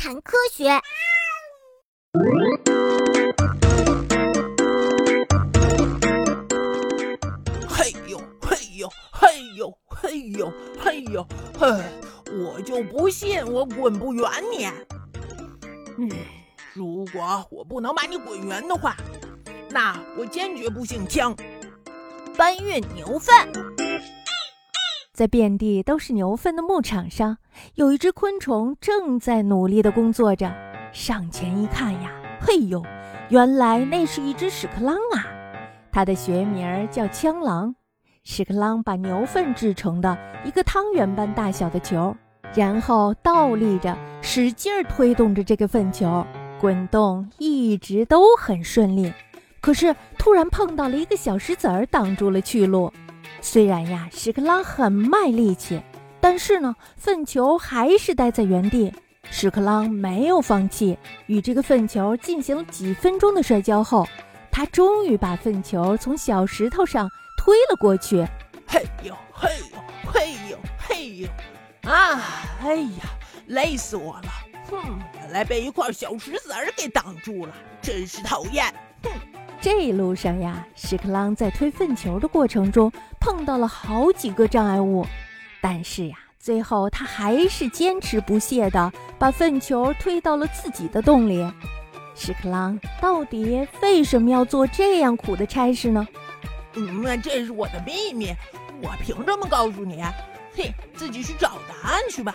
谈科学。嘿呦嘿呦嘿呦嘿呦嘿呦嘿！我就不信我滚不圆你。嗯，如果我不能把你滚圆的话，那我坚决不姓姜。搬运牛粪，在遍地都是牛粪的牧场上，有一只昆虫正在努力地工作着。上前一看呀，嘿呦，原来那是一只屎壳郎啊！它的学名叫枪狼。屎壳郎把牛粪制成的一个汤圆般大小的球，然后倒立着，使劲儿推动着这个粪球，滚动一直都很顺利。可是突然碰到了一个小石子儿，挡住了去路。虽然呀，屎壳郎很卖力气，但是呢，粪球还是待在原地。屎壳郎没有放弃，与这个粪球进行了几分钟的摔跤后，他终于把粪球从小石头上推了过去。嘿呦嘿呦嘿呦嘿呦！啊，哎呀，累死我了！哼，原来被一块小石子儿给挡住了，真是讨厌！哼。这一路上呀，屎壳郎在推粪球的过程中碰到了好几个障碍物，但是呀，最后他还是坚持不懈的把粪球推到了自己的洞里。屎壳郎到底为什么要做这样苦的差事呢？嗯，那这是我的秘密，我凭什么告诉你？嘿，自己去找答案去吧。